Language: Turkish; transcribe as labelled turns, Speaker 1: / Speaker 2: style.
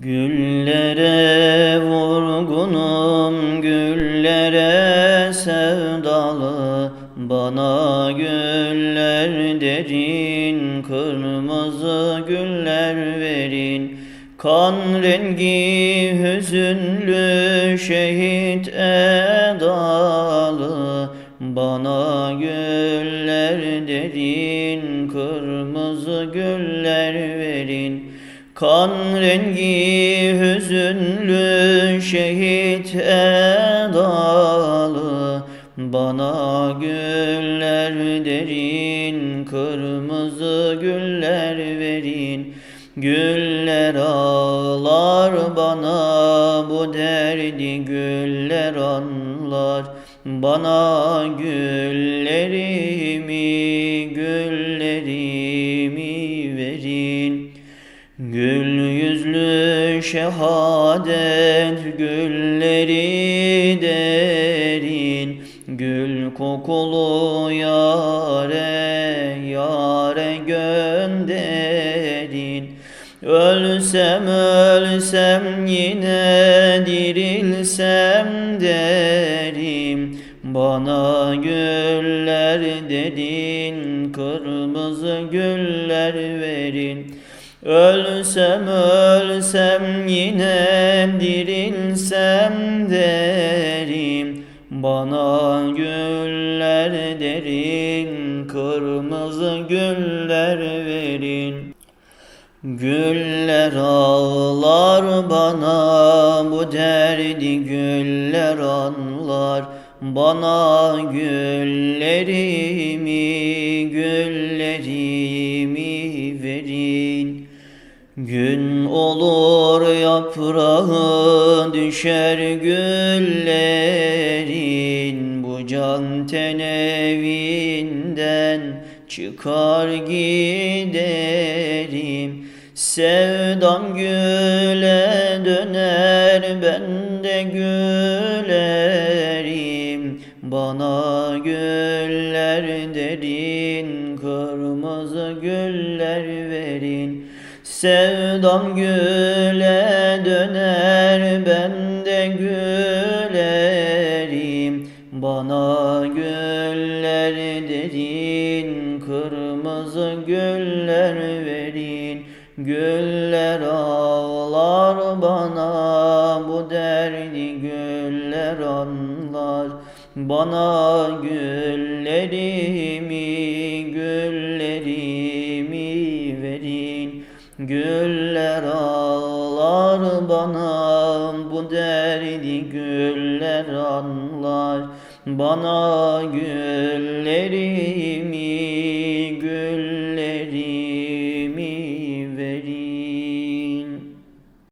Speaker 1: Güllere vurgunum, güllere sevdalı. Bana güller derin, kırmızı güller verin. Kan rengi hüzünlü şehit edalı. Bana güller derin, kırmızı güller verin Kan rengi hüzünlü şehit edalı. Bana güller derin kırmızı güller verin. Güller ağlar bana bu derdi güller anlar. Bana güllerimi verin Gül yüzlü şehadet gülleri derin. Gül kokulu yare yare gönderin. Ölsem ölsem yine dirilsem derim. Bana güller dedin kırmızı güller verin Ölsem ölsem yine dirilsem derim. Bana güller derin kırmızı güller verin. Güller ağlar bana bu derdi güller anlar. Bana güllerimi güllerimi verin Gün olur yaprağı düşer güllerin Bu can ten evinden çıkar giderim. Sevdam güle döner ben de gülerim. Bana güller derin kırmızı güller verin Sevdam güle döner ben de gülerim. Bana güller derin kırmızı güller verin. Güller ağlar bana bu derdi güller anlar. Bana güllerimi güllerimi verin Güller ağlar bana bu derdi güller anlar. Bana güllerimi